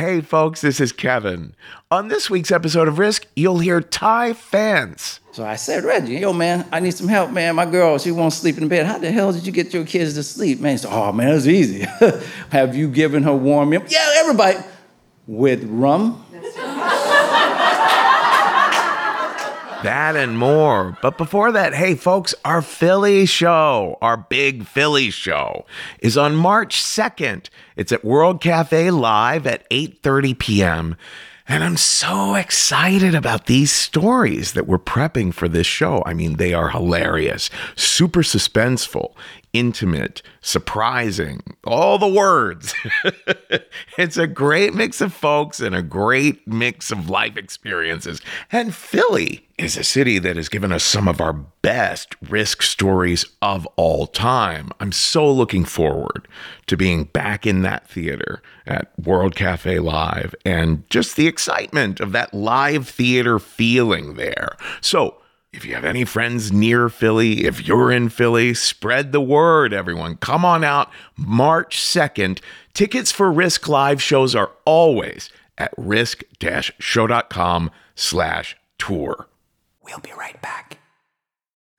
Hey, folks, this is Kevin. On this week's episode of Risk, you'll hear Ty Fans. So I said, Reggie, yo, man, I need some help, man. My girl, she won't sleep in bed. How the hell did you get your kids to sleep, man? He said, oh, man, it's easy. Have you given her warm milk? Yeah, everybody. With rum? That and more. But before that, hey folks, our Philly show, our big Philly show is on March 2nd. It's at World Cafe Live at 8:30 p.m. And I'm so excited about these stories that we're prepping for this show. I mean, they are hilarious, super suspenseful, intimate, surprising, all the words. it's a great mix of folks and a great mix of life experiences. And Philly is a city that has given us some of our best risk stories of all time. I'm so looking forward to being back in that theater at World Cafe Live and just the excitement of that live theater feeling there. So, if you have any friends near Philly, if you're in Philly, spread the word, everyone. Come on out March 2nd. Tickets for Risk Live shows are always at risk-show.com slash tour. We'll be right back.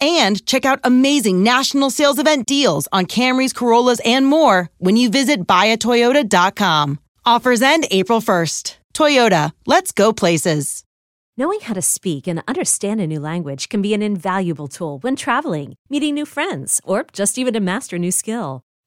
and check out amazing national sales event deals on Camrys, Corollas, and more when you visit buyatoyota.com. Offers end April 1st. Toyota, let's go places. Knowing how to speak and understand a new language can be an invaluable tool when traveling, meeting new friends, or just even to master a new skill.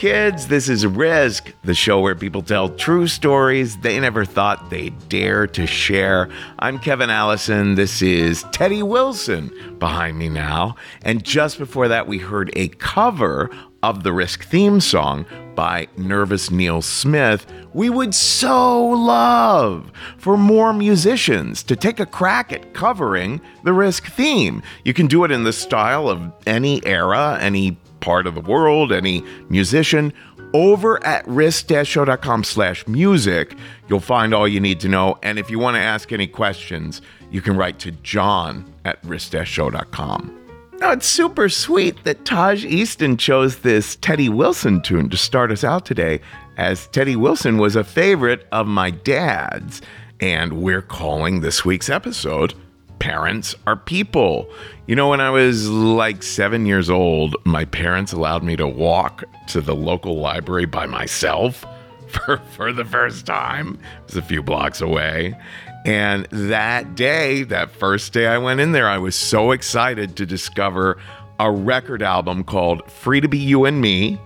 Kids. This is Risk, the show where people tell true stories they never thought they'd dare to share. I'm Kevin Allison. This is Teddy Wilson behind me now. And just before that, we heard a cover of the Risk theme song by Nervous Neil Smith. We would so love for more musicians to take a crack at covering the Risk theme. You can do it in the style of any era, any part of the world, any musician, over at risk-show.com slash music, you'll find all you need to know. And if you want to ask any questions, you can write to john at risk-show.com. Now, it's super sweet that Taj Easton chose this Teddy Wilson tune to start us out today, as Teddy Wilson was a favorite of my dad's. And we're calling this week's episode Parents Are People. You know, when I was like seven years old, my parents allowed me to walk to the local library by myself for, for the first time. It was a few blocks away. And that day, that first day I went in there, I was so excited to discover a record album called Free to Be You and Me.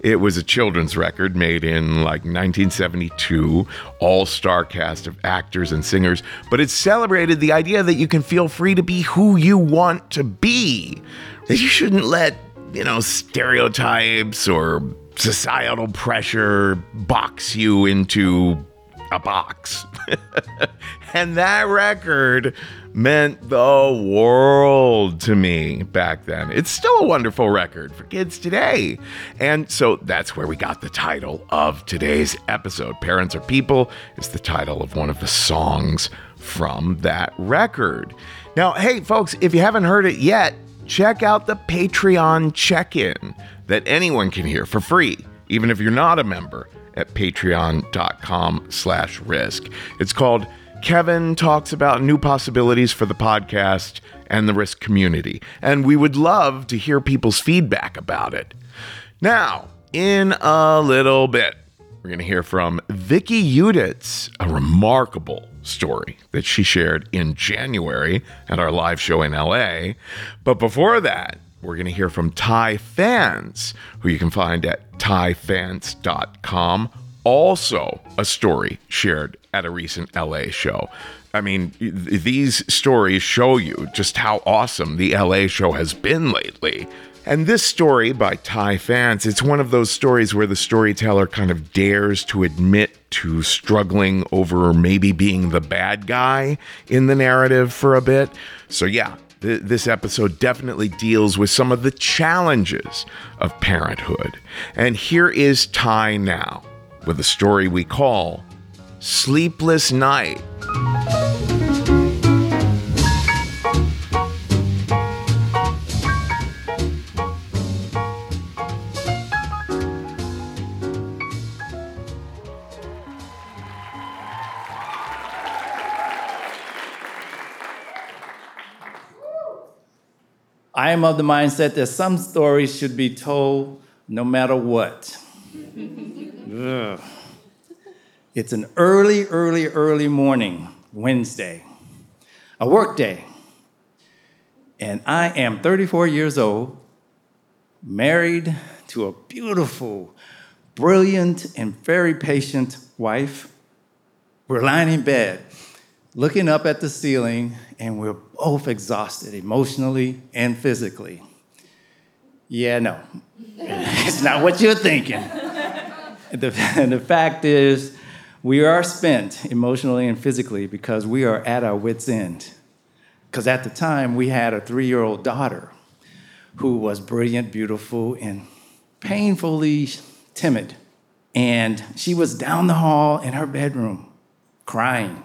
It was a children's record made in like 1972, all star cast of actors and singers, but it celebrated the idea that you can feel free to be who you want to be. That you shouldn't let, you know, stereotypes or societal pressure box you into a box. and that record meant the world to me back then. It's still a wonderful record for kids today. And so that's where we got the title of today's episode. Parents Are People is the title of one of the songs from that record. Now, hey, folks, if you haven't heard it yet, check out the Patreon check in that anyone can hear for free, even if you're not a member at patreon.com slash risk. It's called Kevin Talks About New Possibilities for the Podcast and the Risk Community. And we would love to hear people's feedback about it. Now, in a little bit, we're going to hear from Vicky Uditz, a remarkable story that she shared in January at our live show in LA. But before that, we're going to hear from Ty Fans, who you can find at tyfans.com. Also, a story shared at a recent LA show. I mean, these stories show you just how awesome the LA show has been lately. And this story by Ty Fans, it's one of those stories where the storyteller kind of dares to admit to struggling over maybe being the bad guy in the narrative for a bit. So, yeah, th- this episode definitely deals with some of the challenges of parenthood. And here is Ty now with a story we call Sleepless Night. I am of the mindset that some stories should be told no matter what. It's an early, early, early morning, Wednesday, a work day. And I am 34 years old, married to a beautiful, brilliant, and very patient wife. We're lying in bed, looking up at the ceiling, and we're both exhausted emotionally and physically. Yeah, no, it's not what you're thinking. The, the fact is, we are spent emotionally and physically because we are at our wits' end. Because at the time, we had a three year old daughter who was brilliant, beautiful, and painfully timid. And she was down the hall in her bedroom crying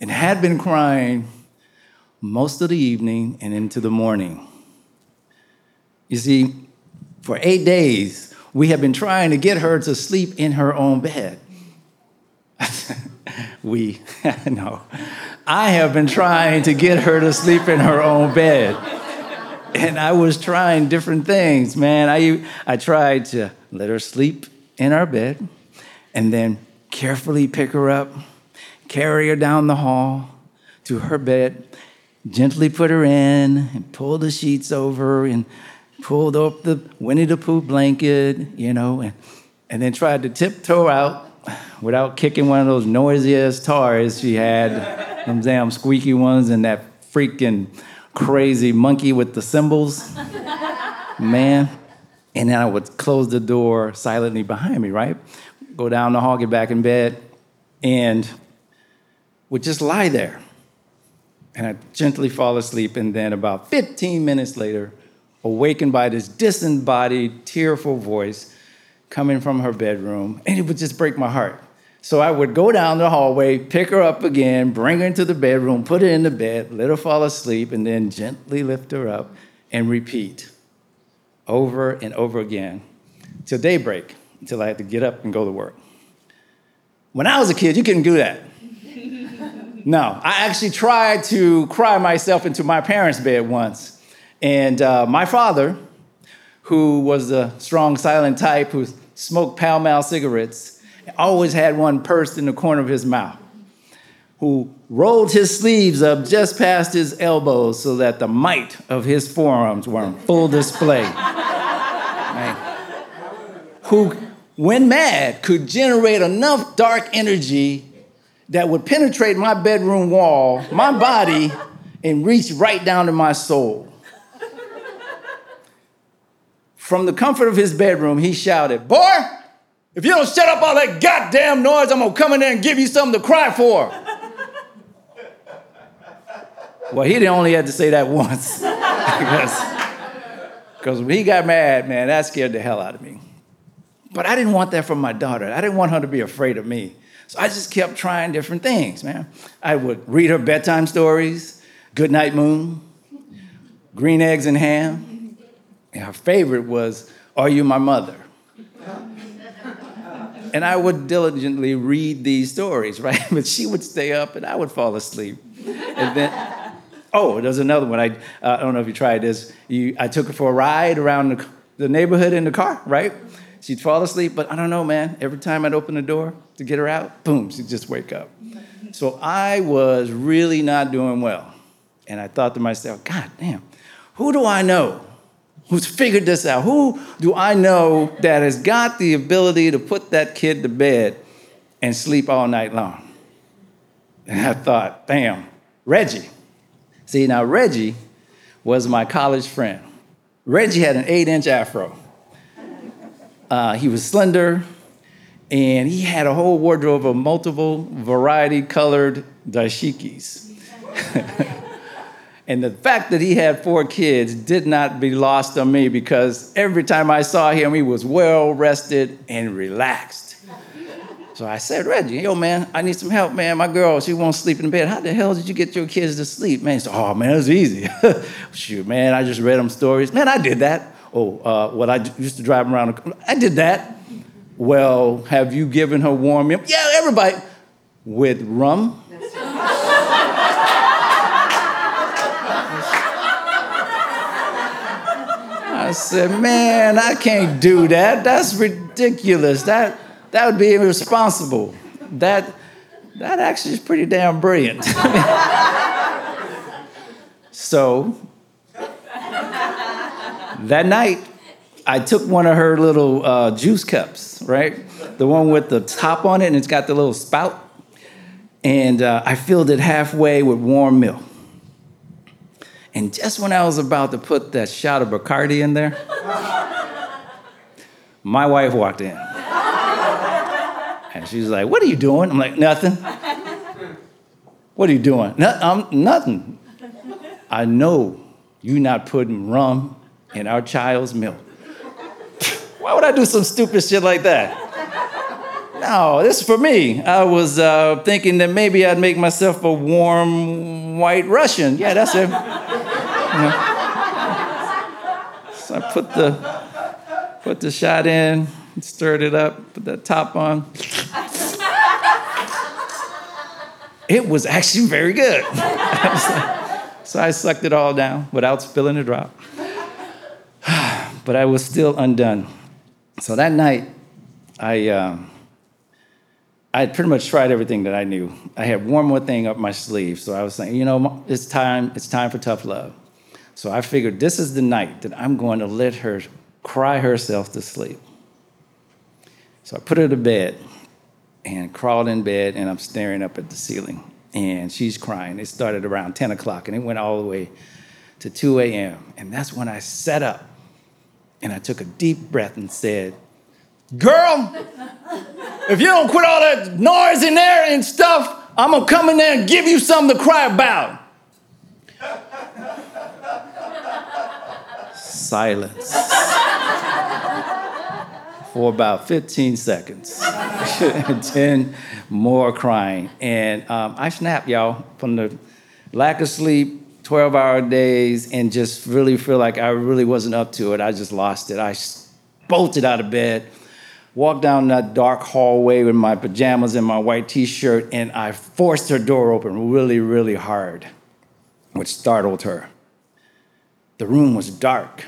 and had been crying most of the evening and into the morning. You see, for eight days, we have been trying to get her to sleep in her own bed. we, no. I have been trying to get her to sleep in her own bed. And I was trying different things, man. I, I tried to let her sleep in our bed and then carefully pick her up, carry her down the hall to her bed, gently put her in, and pull the sheets over, and pulled up the Winnie the Pooh blanket, you know, and, and then tried to tiptoe out without kicking one of those noisiest toys she had, them damn squeaky ones, and that freaking crazy monkey with the cymbals. Man. And then I would close the door silently behind me, right? Go down the hall, get back in bed, and would just lie there. And I'd gently fall asleep, and then about 15 minutes later, awakened by this disembodied, tearful voice coming from her bedroom, and it would just break my heart. So I would go down the hallway, pick her up again, bring her into the bedroom, put her in the bed, let her fall asleep, and then gently lift her up and repeat over and over again till daybreak, until I had to get up and go to work. When I was a kid, you couldn't do that. No, I actually tried to cry myself into my parents' bed once. And uh, my father, who was the strong, silent type who smoked Pall Mall cigarettes, always had one pursed in the corner of his mouth, who rolled his sleeves up just past his elbows so that the might of his forearms were on full display. Right? Who, when mad, could generate enough dark energy that would penetrate my bedroom wall, my body, and reach right down to my soul. From the comfort of his bedroom, he shouted, Boy, if you don't shut up all that goddamn noise, I'm gonna come in there and give you something to cry for. well, he only had to say that once. Because when he got mad, man, that scared the hell out of me. But I didn't want that from my daughter. I didn't want her to be afraid of me. So I just kept trying different things, man. I would read her bedtime stories, Good Night Moon, Green Eggs and Ham. And her favorite was Are You My Mother? And I would diligently read these stories, right? But she would stay up and I would fall asleep. And then, oh, there's another one. I, uh, I don't know if you tried this. You, I took her for a ride around the, the neighborhood in the car, right? She'd fall asleep, but I don't know, man. Every time I'd open the door to get her out, boom, she'd just wake up. So I was really not doing well. And I thought to myself, God damn, who do I know who's figured this out? Who do I know that has got the ability to put that kid to bed and sleep all night long? And I thought, bam, Reggie. See, now Reggie was my college friend. Reggie had an eight inch afro. Uh, he was slender, and he had a whole wardrobe of multiple variety colored dashikis. and the fact that he had four kids did not be lost on me because every time I saw him, he was well rested and relaxed. So I said, Reggie, yo, man, I need some help, man. My girl, she won't sleep in bed. How the hell did you get your kids to sleep? Man, he said, oh, man, it was easy. Shoot, man, I just read them stories. Man, I did that. Oh, uh, well, I used to drive around. I did that. Well, have you given her warm milk? Yeah, everybody. With rum? I said, man, I can't do that. That's ridiculous. That, that would be irresponsible. That, that actually is pretty damn brilliant. so that night, I took one of her little uh, juice cups, right? The one with the top on it and it's got the little spout. And uh, I filled it halfway with warm milk. And just when I was about to put that shot of Bacardi in there, my wife walked in. And she's like, What are you doing? I'm like, Nothing. What are you doing? No, I'm, nothing. I know you're not putting rum in our child's milk. Why would I do some stupid shit like that? No, this is for me. I was uh, thinking that maybe I'd make myself a warm white Russian. Yeah, that's it. So I put the put the shot in, stirred it up, put that top on. It was actually very good. so I sucked it all down without spilling a drop. But I was still undone. So that night, I, uh, I had pretty much tried everything that I knew. I had one more thing up my sleeve. So I was saying, you know, it's time, it's time for tough love. So I figured this is the night that I'm going to let her cry herself to sleep. So I put her to bed and crawled in bed, and I'm staring up at the ceiling. And she's crying. It started around 10 o'clock, and it went all the way to 2 a.m. And that's when I sat up and I took a deep breath and said, Girl, if you don't quit all that noise in there and stuff, I'm gonna come in there and give you something to cry about. Silence for about 15 seconds. then more crying. And um, I snapped, y'all, from the lack of sleep 12 hour days and just really feel like I really wasn't up to it. I just lost it. I bolted out of bed, walked down that dark hallway with my pajamas and my white t shirt, and I forced her door open really, really hard, which startled her. The room was dark,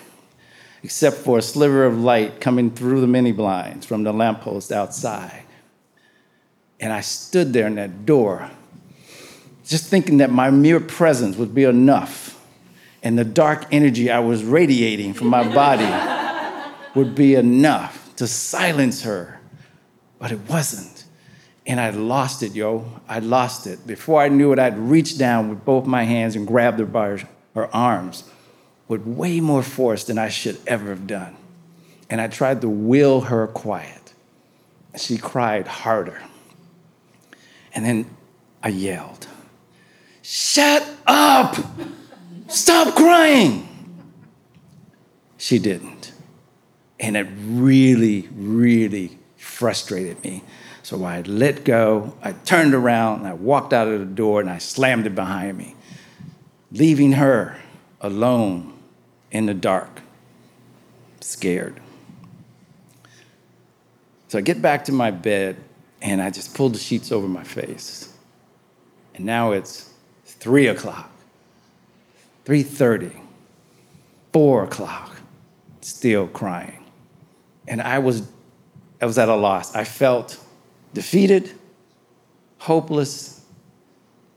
except for a sliver of light coming through the mini blinds from the lamppost outside. And I stood there in that door, just thinking that my mere presence would be enough, and the dark energy I was radiating from my body would be enough to silence her. But it wasn't. And I lost it, yo. I lost it. Before I knew it, I'd reached down with both my hands and grabbed her by her, her arms with way more force than I should ever have done. And I tried to will her quiet. She cried harder. And then I yelled, Shut up! Stop crying! She didn't. And it really, really frustrated me. So I let go, I turned around, and I walked out of the door and I slammed it behind me, leaving her alone in the dark, scared. So I get back to my bed and I just pulled the sheets over my face. And now it's three o'clock, 3:30, four o'clock, still crying. And I was, I was at a loss. I felt defeated, hopeless,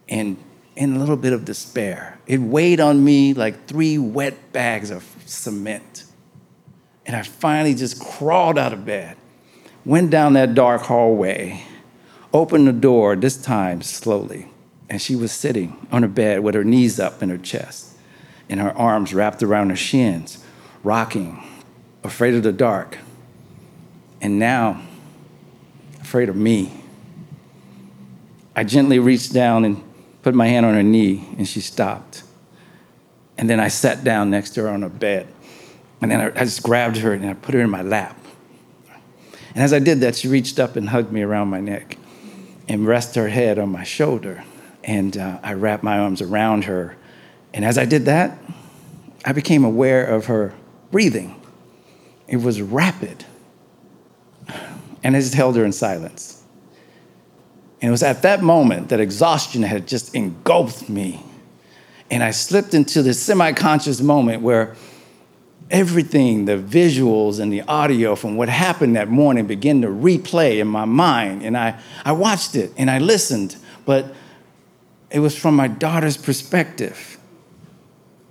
and in a little bit of despair. It weighed on me like three wet bags of cement. And I finally just crawled out of bed, went down that dark hallway, opened the door, this time slowly. And she was sitting on her bed with her knees up in her chest and her arms wrapped around her shins, rocking, afraid of the dark. And now, afraid of me. I gently reached down and put my hand on her knee, and she stopped. And then I sat down next to her on her bed. And then I, I just grabbed her and I put her in my lap. And as I did that, she reached up and hugged me around my neck and rested her head on my shoulder. And uh, I wrapped my arms around her. And as I did that, I became aware of her breathing. It was rapid. And I just held her in silence. And it was at that moment that exhaustion had just engulfed me. And I slipped into this semi conscious moment where everything, the visuals and the audio from what happened that morning began to replay in my mind. And I, I watched it and I listened, but it was from my daughter's perspective.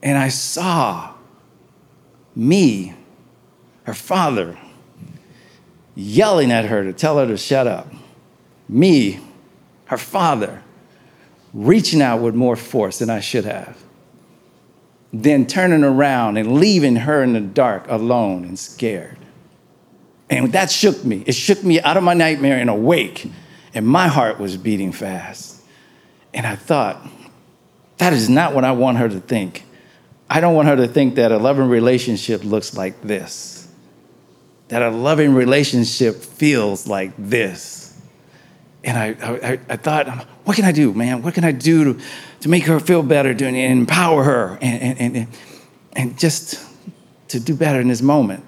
And I saw me, her father, yelling at her to tell her to shut up. Me, her father, reaching out with more force than I should have. Then turning around and leaving her in the dark alone and scared. And that shook me. It shook me out of my nightmare and awake. And my heart was beating fast. And I thought, that is not what I want her to think. I don't want her to think that a loving relationship looks like this, that a loving relationship feels like this and I, I, I, thought, what can I do, man? What can I do to, to make her feel better, to empower her, and, and, and, and just to do better in this moment?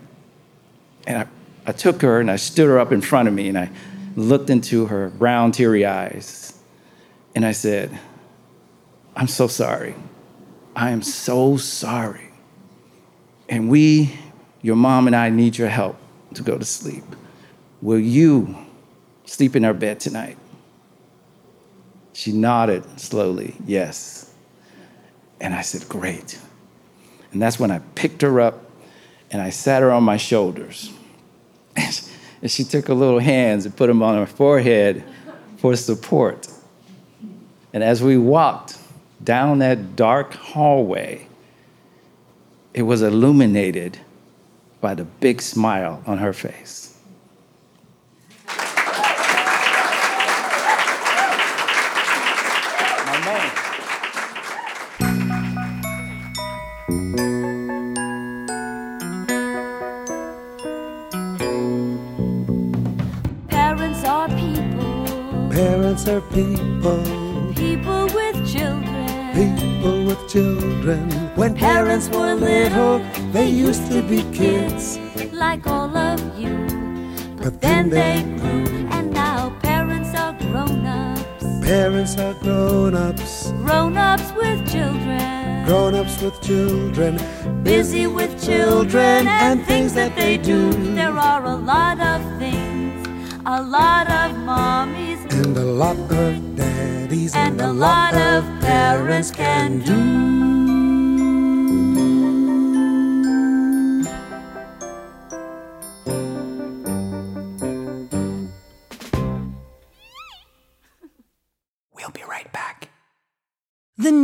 And I, I took her and I stood her up in front of me and I looked into her brown, teary eyes. And I said, I'm so sorry. I am so sorry. And we, your mom and I, need your help to go to sleep. Will you sleep in our bed tonight? She nodded slowly, yes. And I said, Great. And that's when I picked her up and I sat her on my shoulders. And she took her little hands and put them on her forehead for support. And as we walked down that dark hallway, it was illuminated by the big smile on her face. Parents are people. Parents are people children. When parents were little, they used to be kids. Like all of you. But Then they grew, and now parents are grown ups. Parents are grown ups, Grown ups with children. grown ups with children, Busy with children and things that they do. There are a lot of things, a lot of mommies and a lot of daddies, and a lot of parents can do.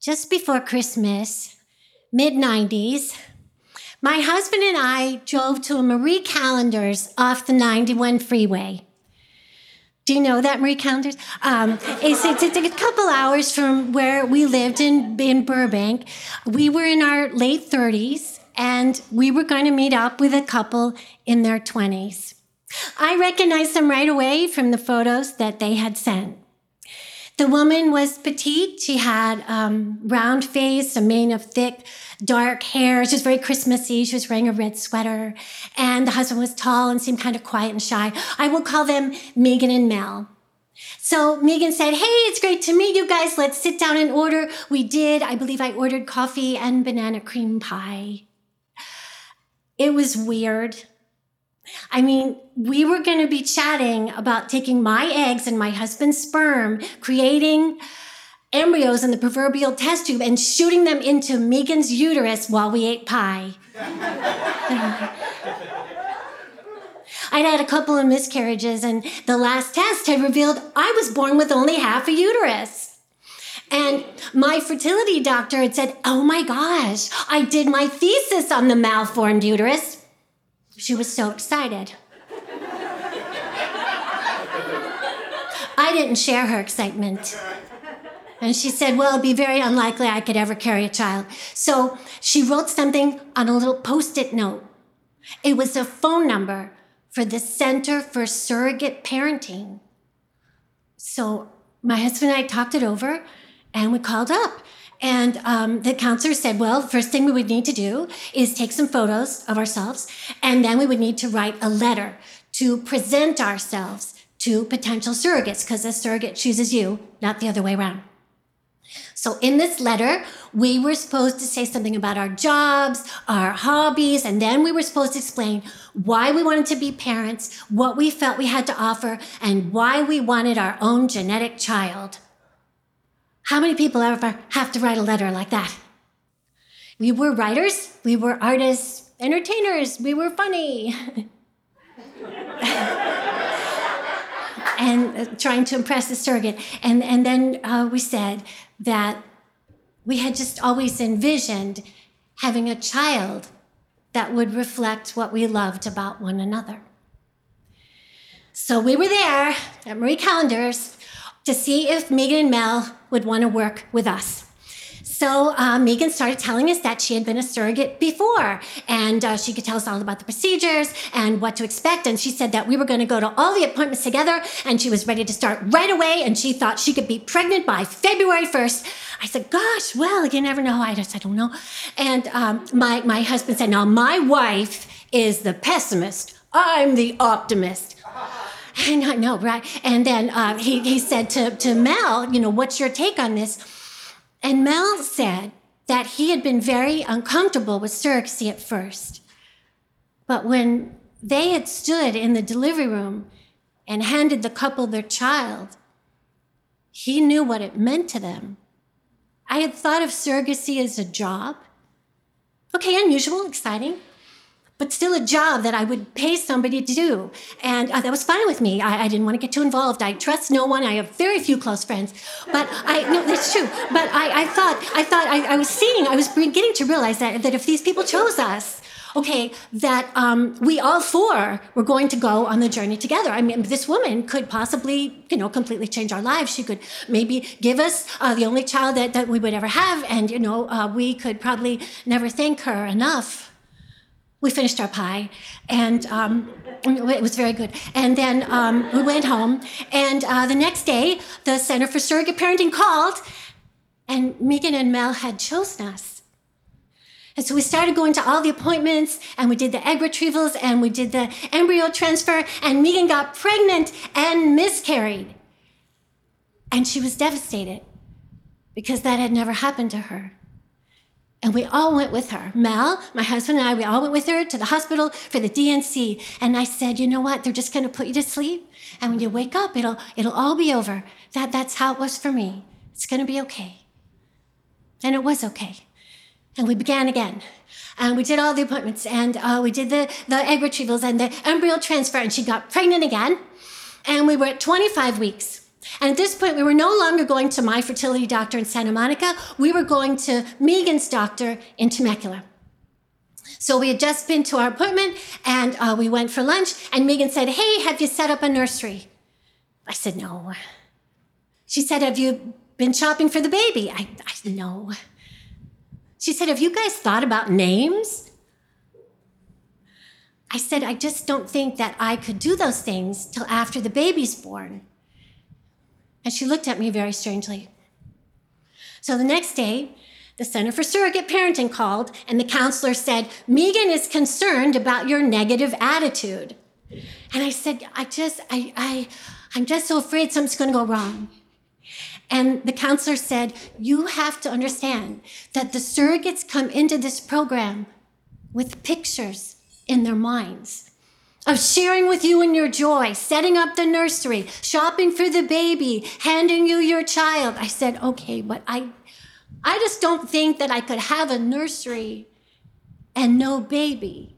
Just before Christmas, mid 90s, my husband and I drove to a Marie Callender's off the 91 freeway. Do you know that Marie Callender's? Um, it's, it's, it's a couple hours from where we lived in, in Burbank. We were in our late 30s and we were going to meet up with a couple in their 20s. I recognized them right away from the photos that they had sent. The woman was petite. She had um, round face, a mane of thick, dark hair. She was very Christmassy. She was wearing a red sweater. And the husband was tall and seemed kind of quiet and shy. I will call them Megan and Mel. So Megan said, Hey, it's great to meet you guys. Let's sit down and order. We did. I believe I ordered coffee and banana cream pie. It was weird. I mean, we were going to be chatting about taking my eggs and my husband's sperm, creating embryos in the proverbial test tube, and shooting them into Megan's uterus while we ate pie. I'd had a couple of miscarriages, and the last test had revealed I was born with only half a uterus. And my fertility doctor had said, Oh my gosh, I did my thesis on the malformed uterus. She was so excited. I didn't share her excitement. And she said, Well, it'd be very unlikely I could ever carry a child. So she wrote something on a little post it note. It was a phone number for the Center for Surrogate Parenting. So my husband and I talked it over and we called up. And um, the counselor said, well, first thing we would need to do is take some photos of ourselves, and then we would need to write a letter to present ourselves to potential surrogates, because the surrogate chooses you, not the other way around. So in this letter, we were supposed to say something about our jobs, our hobbies, and then we were supposed to explain why we wanted to be parents, what we felt we had to offer, and why we wanted our own genetic child. How many people ever have to write a letter like that? We were writers, we were artists, entertainers, we were funny. and uh, trying to impress the surrogate. And, and then uh, we said that we had just always envisioned having a child that would reflect what we loved about one another. So we were there at Marie Callender's to see if Megan and Mel would want to work with us. So uh, Megan started telling us that she had been a surrogate before, and uh, she could tell us all about the procedures and what to expect. And she said that we were going to go to all the appointments together, and she was ready to start right away. And she thought she could be pregnant by February 1st. I said, "Gosh, well, you never know." I just, I don't know. And um, my my husband said, "Now my wife is the pessimist. I'm the optimist." And I know, right? And then uh, he, he said to, to Mel, you know, what's your take on this? And Mel said that he had been very uncomfortable with surrogacy at first. But when they had stood in the delivery room and handed the couple their child, he knew what it meant to them. I had thought of surrogacy as a job. Okay, unusual, exciting but still a job that I would pay somebody to do. And uh, that was fine with me. I, I, didn't want to get too involved. I trust no one. I have very few close friends. But I, no, that's true. But I, I thought, I thought, I, I, was seeing, I was beginning to realize that, that if these people chose us, okay, that um, we all four were going to go on the journey together. I mean, this woman could possibly, you know, completely change our lives. She could maybe give us uh, the only child that, that we would ever have. And, you know, uh, we could probably never thank her enough we finished our pie, and um, it was very good. And then um, we went home, and uh, the next day, the Center for Surrogate Parenting called, and Megan and Mel had chosen us. And so we started going to all the appointments, and we did the egg retrievals, and we did the embryo transfer, and Megan got pregnant and miscarried. And she was devastated because that had never happened to her. And we all went with her. Mel, my husband, and I, we all went with her to the hospital for the D&C. And I said, you know what? They're just going to put you to sleep. And when you wake up, it'll, it'll all be over. That, that's how it was for me. It's going to be okay. And it was okay. And we began again. And we did all the appointments and uh, we did the, the egg retrievals and the embryo transfer. And she got pregnant again. And we were at 25 weeks. And at this point, we were no longer going to my fertility doctor in Santa Monica. We were going to Megan's doctor in Temecula. So we had just been to our appointment and uh, we went for lunch. And Megan said, Hey, have you set up a nursery? I said, No. She said, Have you been shopping for the baby? I, I said, No. She said, Have you guys thought about names? I said, I just don't think that I could do those things till after the baby's born. And she looked at me very strangely. So the next day, the Center for Surrogate Parenting called, and the counselor said, Megan is concerned about your negative attitude. And I said, I just, I, I, I'm just so afraid something's going to go wrong. And the counselor said, You have to understand that the surrogates come into this program with pictures in their minds of sharing with you in your joy, setting up the nursery, shopping for the baby, handing you your child. I said, okay, but I, I just don't think that I could have a nursery and no baby.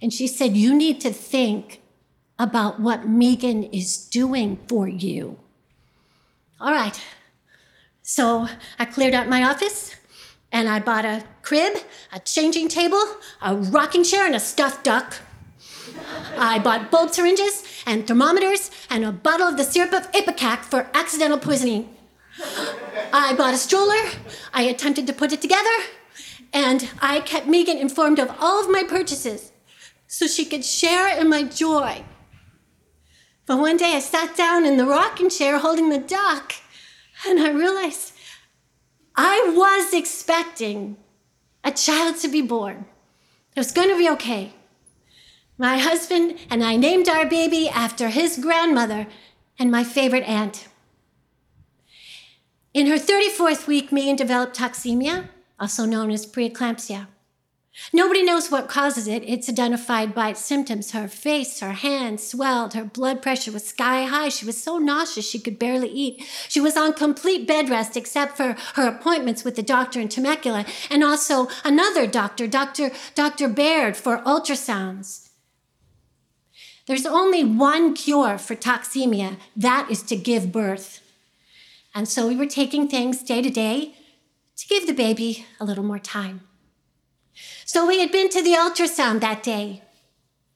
And she said, you need to think about what Megan is doing for you. All right. So I cleared out my office and I bought a crib, a changing table, a rocking chair, and a stuffed duck. I bought bulb syringes and thermometers and a bottle of the syrup of Ipecac for accidental poisoning. I bought a stroller. I attempted to put it together. And I kept Megan informed of all of my purchases so she could share in my joy. But one day I sat down in the rocking chair holding the duck and I realized I was expecting a child to be born. It was going to be okay. My husband and I named our baby after his grandmother and my favorite aunt. In her 34th week, Megan developed toxemia, also known as preeclampsia. Nobody knows what causes it. It's identified by its symptoms. Her face, her hands swelled. Her blood pressure was sky high. She was so nauseous she could barely eat. She was on complete bed rest except for her appointments with the doctor in Temecula and also another doctor, Dr. Dr. Baird, for ultrasounds. There's only one cure for toxemia. That is to give birth. And so we were taking things day to day to give the baby a little more time. So we had been to the ultrasound that day.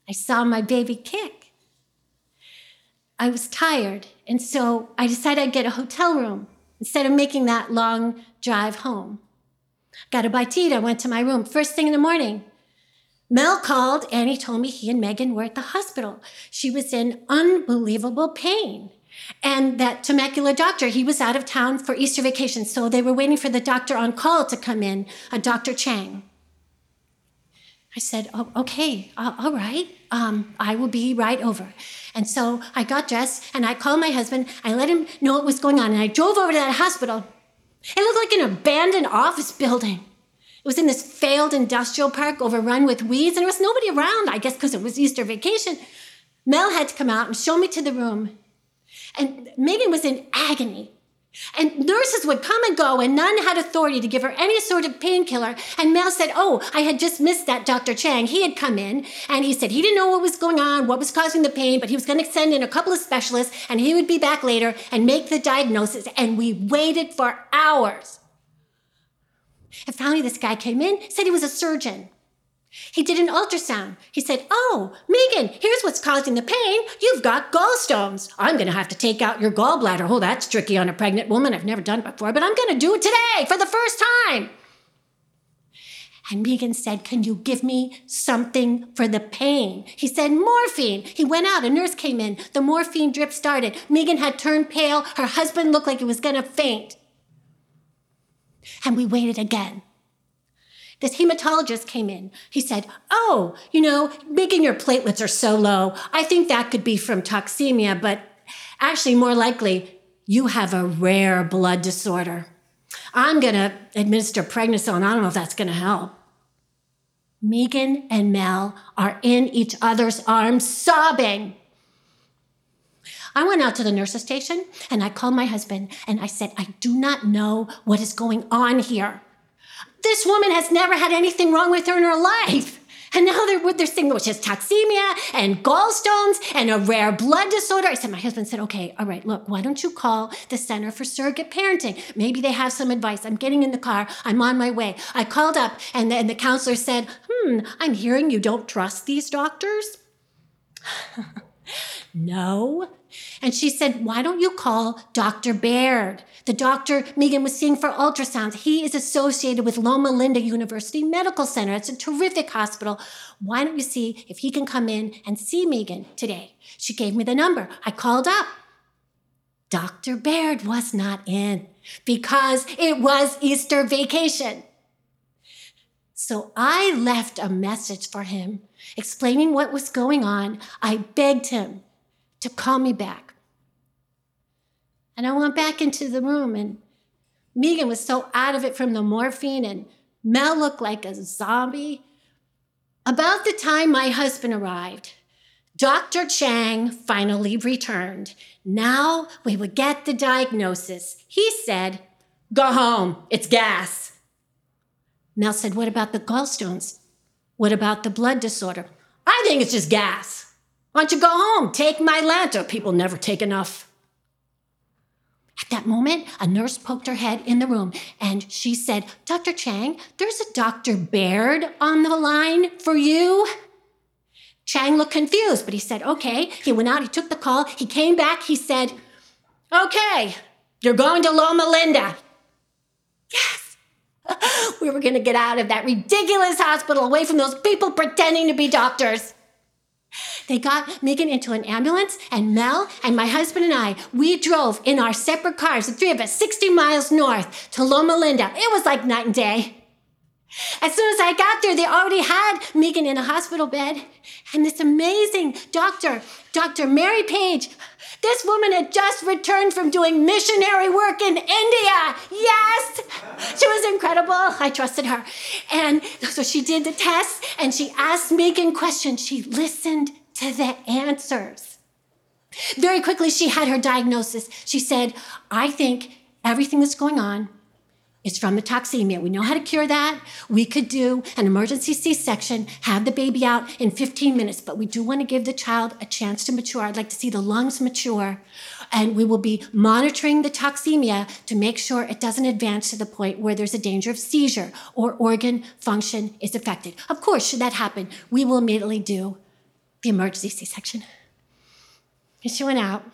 I saw my baby kick. I was tired, and so I decided I'd get a hotel room instead of making that long drive home. Got a bite to eat. I went to my room first thing in the morning. Mel called and he told me he and Megan were at the hospital. She was in unbelievable pain. And that Temecula doctor, he was out of town for Easter vacation, so they were waiting for the doctor on call to come in, a Dr. Chang. I said, oh, okay, uh, all right, um, I will be right over. And so I got dressed and I called my husband. I let him know what was going on. And I drove over to that hospital. It looked like an abandoned office building. It was in this failed industrial park overrun with weeds, and there was nobody around, I guess because it was Easter vacation. Mel had to come out and show me to the room. And Megan was in agony. And nurses would come and go, and none had authority to give her any sort of painkiller. And Mel said, Oh, I had just missed that Dr. Chang. He had come in, and he said he didn't know what was going on, what was causing the pain, but he was going to send in a couple of specialists, and he would be back later and make the diagnosis. And we waited for hours. And finally, this guy came in, said he was a surgeon. He did an ultrasound. He said, Oh, Megan, here's what's causing the pain. You've got gallstones. I'm going to have to take out your gallbladder. Oh, that's tricky on a pregnant woman. I've never done it before, but I'm going to do it today for the first time. And Megan said, Can you give me something for the pain? He said, Morphine. He went out. A nurse came in. The morphine drip started. Megan had turned pale. Her husband looked like he was going to faint. And we waited again. This hematologist came in. He said, Oh, you know, Megan, your platelets are so low. I think that could be from toxemia, but actually, more likely, you have a rare blood disorder. I'm going to administer prednisone. I don't know if that's going to help. Megan and Mel are in each other's arms, sobbing. I went out to the nurse's station and I called my husband and I said, I do not know what is going on here. This woman has never had anything wrong with her in her life. And now they're, they're saying, which is toxemia and gallstones and a rare blood disorder. I said, my husband said, okay, all right, look, why don't you call the Center for Surrogate Parenting? Maybe they have some advice. I'm getting in the car. I'm on my way. I called up and and the counselor said, hmm, I'm hearing you don't trust these doctors. no. And she said, Why don't you call Dr. Baird? The doctor Megan was seeing for ultrasounds. He is associated with Loma Linda University Medical Center. It's a terrific hospital. Why don't you see if he can come in and see Megan today? She gave me the number. I called up. Dr. Baird was not in because it was Easter vacation. So I left a message for him explaining what was going on. I begged him to call me back. And I went back into the room, and Megan was so out of it from the morphine, and Mel looked like a zombie. About the time my husband arrived, Dr. Chang finally returned. Now we would get the diagnosis. He said, Go home, it's gas. Mel said, What about the gallstones? What about the blood disorder? I think it's just gas. Why don't you go home? Take Mylanta. People never take enough. At that moment, a nurse poked her head in the room and she said, Dr. Chang, there's a Dr. Baird on the line for you. Chang looked confused, but he said, okay. He went out, he took the call, he came back, he said, okay, you're going to Loma Linda. Yes. We were going to get out of that ridiculous hospital away from those people pretending to be doctors. They got Megan into an ambulance, and Mel and my husband and I, we drove in our separate cars, the three of us, 60 miles north to Loma Linda. It was like night and day. As soon as I got there, they already had Megan in a hospital bed. And this amazing doctor, Dr. Mary Page, this woman had just returned from doing missionary work in India. Yes! She was incredible. I trusted her. And so she did the test and she asked Megan questions. She listened to the answers. Very quickly, she had her diagnosis. She said, I think everything that's going on is from the toxemia. We know how to cure that. We could do an emergency C section, have the baby out in 15 minutes, but we do want to give the child a chance to mature. I'd like to see the lungs mature. And we will be monitoring the toxemia to make sure it doesn't advance to the point where there's a danger of seizure or organ function is affected. Of course, should that happen, we will immediately do the emergency C section. And she went out,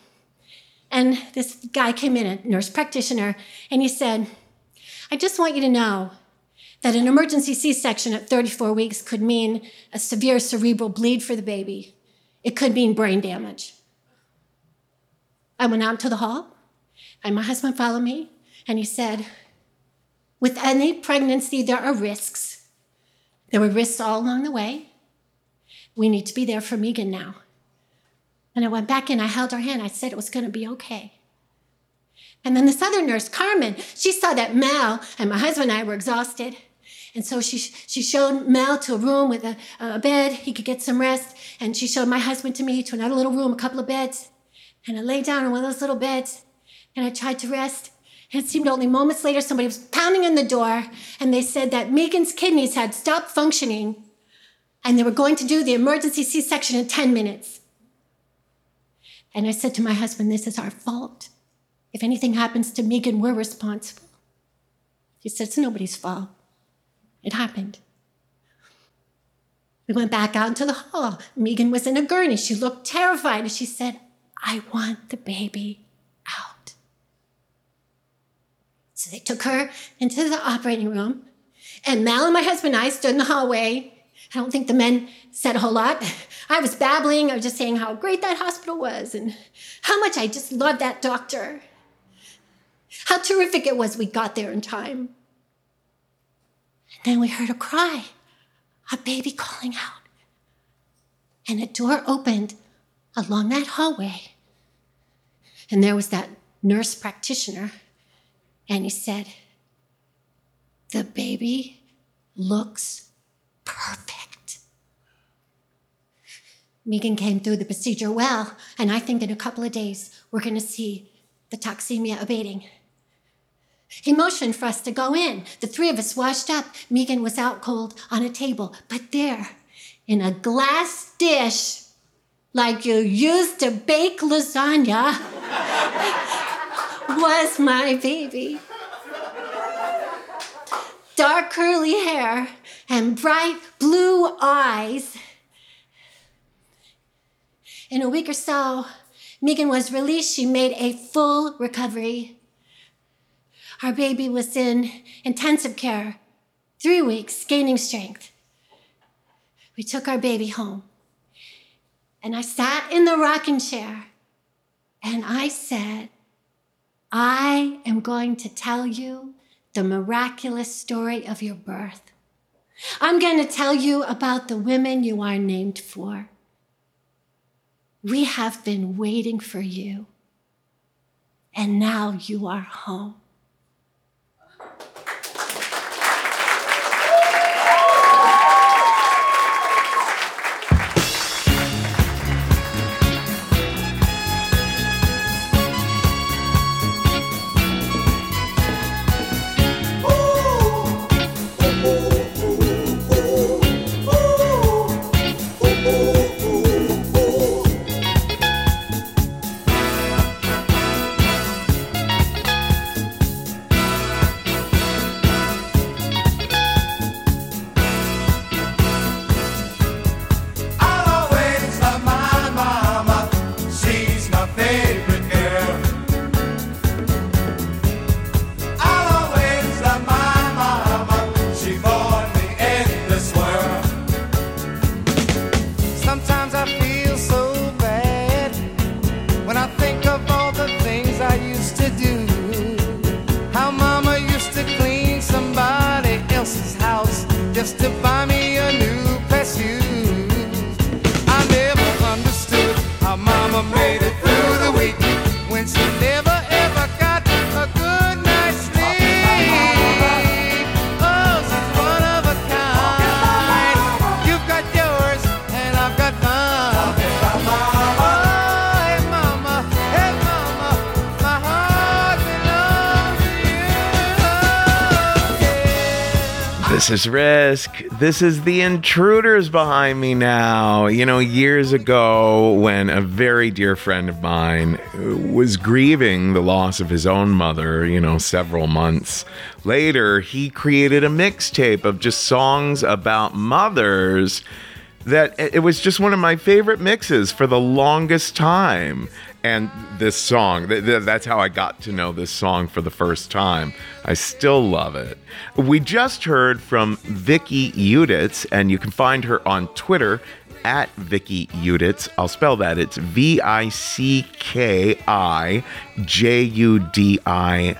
and this guy came in, a nurse practitioner, and he said, I just want you to know that an emergency C section at 34 weeks could mean a severe cerebral bleed for the baby. It could mean brain damage. I went out to the hall, and my husband followed me, and he said, With any pregnancy, there are risks. There were risks all along the way. We need to be there for Megan now. And I went back in, I held her hand, I said it was going to be okay. And then this other nurse, Carmen, she saw that Mel and my husband and I were exhausted. And so she, she showed Mel to a room with a, a bed. He could get some rest. And she showed my husband to me to another little room, a couple of beds. And I lay down on one of those little beds and I tried to rest. And it seemed only moments later somebody was pounding on the door and they said that Megan's kidneys had stopped functioning and they were going to do the emergency C section in 10 minutes. And I said to my husband, This is our fault. If anything happens to Megan, we're responsible. He said, It's nobody's fault. It happened. We went back out into the hall. Megan was in a gurney. She looked terrified and she said, I want the baby out. So they took her into the operating room, and Mal and my husband and I stood in the hallway. I don't think the men said a whole lot. I was babbling. I was just saying how great that hospital was and how much I just loved that doctor. How terrific it was we got there in time. And then we heard a cry, a baby calling out. And a door opened along that hallway. And there was that nurse practitioner. And he said, The baby looks perfect. Megan came through the procedure well, and I think in a couple of days we're going to see the toxemia abating. He motioned for us to go in. The three of us washed up. Megan was out cold on a table, but there, in a glass dish, like you used to bake lasagna, was my baby. Dark curly hair and bright blue eyes. In a week or so, Megan was released. She made a full recovery. Our baby was in intensive care, three weeks, gaining strength. We took our baby home. And I sat in the rocking chair and I said, I am going to tell you the miraculous story of your birth. I'm going to tell you about the women you are named for. We have been waiting for you, and now you are home. This is Risk. This is the intruders behind me now. You know, years ago, when a very dear friend of mine was grieving the loss of his own mother, you know, several months later, he created a mixtape of just songs about mothers that it was just one of my favorite mixes for the longest time. And this song, th- th- that's how I got to know this song for the first time. I still love it. We just heard from Vicki Juditz, and you can find her on Twitter at Vicki Juditz. I'll spell that. It's V I C K I J U D I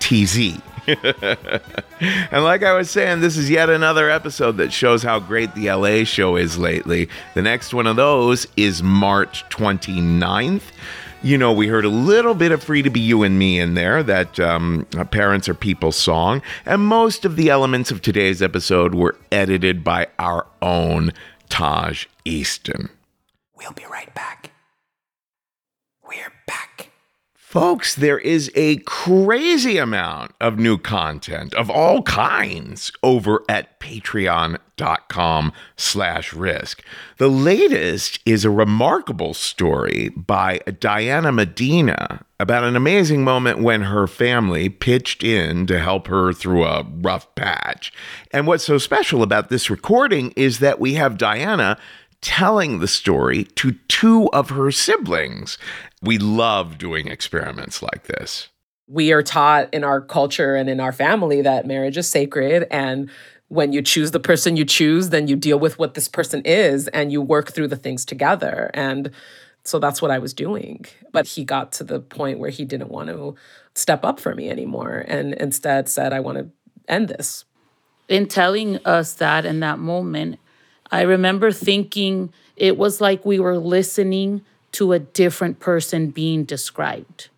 T Z. and like I was saying, this is yet another episode that shows how great the LA show is lately. The next one of those is March 29th. You know, we heard a little bit of Free to Be You and Me in there, that um, Parents Are People song. And most of the elements of today's episode were edited by our own Taj Easton. We'll be right back. We're back. Folks, there is a crazy amount of new content of all kinds over at patreon.com slash risk. The latest is a remarkable story by Diana Medina about an amazing moment when her family pitched in to help her through a rough patch. And what's so special about this recording is that we have Diana telling the story to two of her siblings. We love doing experiments like this. we are taught in our culture and in our family that marriage is sacred and when you choose the person you choose then you deal with what this person is and you work through the things together. And so that's what I was doing. But he got to the point where he didn't want to step up for me anymore and instead said I want to end this. In telling us that in that moment, I remember thinking it was like we were listening to a different person being described.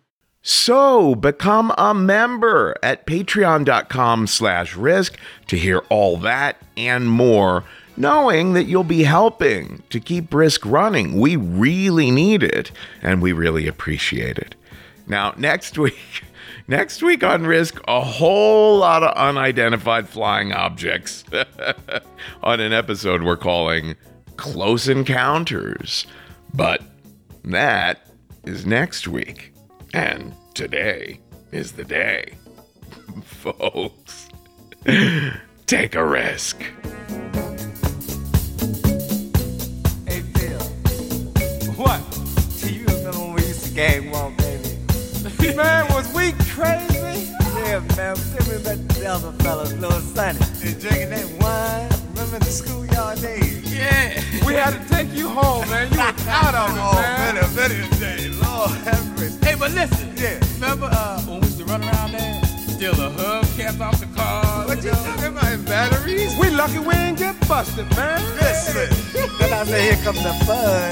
So become a member at patreon.com slash risk to hear all that and more, knowing that you'll be helping to keep risk running. We really need it and we really appreciate it. Now, next week, next week on Risk, a whole lot of unidentified flying objects on an episode we're calling Close Encounters. But that is next week. And today is the day. Folks, take a risk. Hey, Bill. What? Do you remember when we used to gang walk, baby? man, was we crazy? Yeah, man. Remember that the other fellas, little Sonny. And drinking that wine. Remember the schoolyard days? Yeah. We had to take you home, man. You was out of it, man. Oh, better, better day. Lord have mercy. Hey, but listen. Yeah. Remember uh, when we used to run around there? Steal the hubcaps off the car. What you talking about? Batteries? We lucky we ain't get busted, man. Listen. then I say, here comes the fun.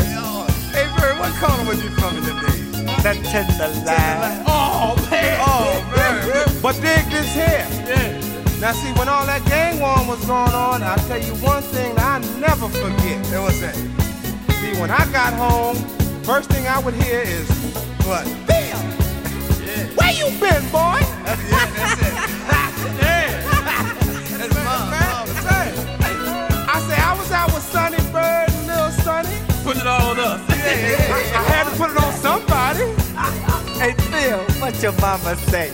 Hey, Bird, what corner was you from in the day? That tender line. Oh, man. Oh, man. but dig this here. Yeah. Now, see, when all that gang war was going on, I'll tell you one thing that I never forget. It was that? See, when I got home, first thing I would hear is, what? Bill! Yeah. Where you been, boy? yeah, that's it. yeah. That's mom. mom. I say, I was out with Sonny Bird and Lil Sonny. Put it all on us. Yeah, I, I had to put it on somebody. hey, Phil, what your mama say?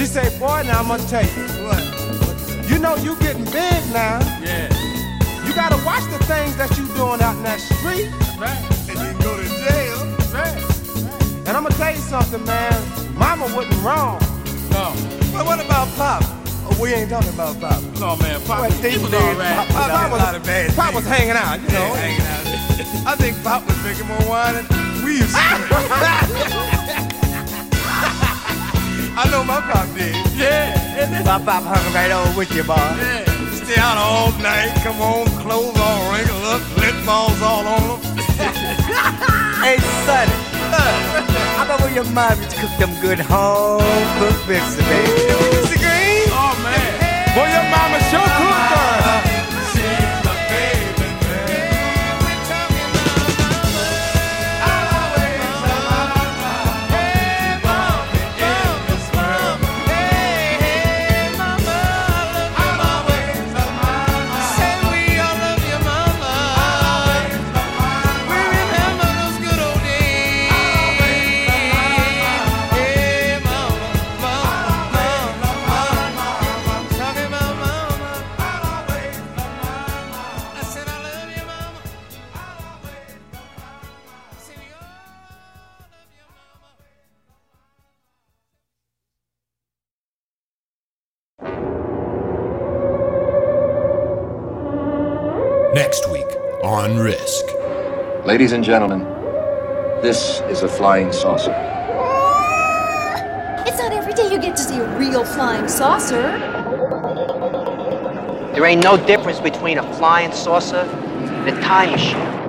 She said, boy, now I'm gonna tell you. What? You know you getting big now. Yeah. You gotta watch the things that you doing out in that street. Right. And you go to jail. Right. And I'm gonna tell you something, man. Mama wasn't wrong. No. But what about Pop? Oh, we ain't talking about Pop. No, man. Pop, well, he was all right. Pop, Pop, Pop was, a lot of bad Pop was hanging out, you know. Yeah, hanging out. I think Pop was drinking more wine than we used to. I know my pop did. Yeah. My pop hung right on with you, boy. Yeah. stay out all night. Come on, clothes all wrinkled up, lint balls all on them. hey, Sonny, uh, how about when your mom used to cook them good home cooked biscuits, baby? Ladies and gentlemen, this is a flying saucer. It's not every day you get to see a real flying saucer. There ain't no difference between a flying saucer and a time machine.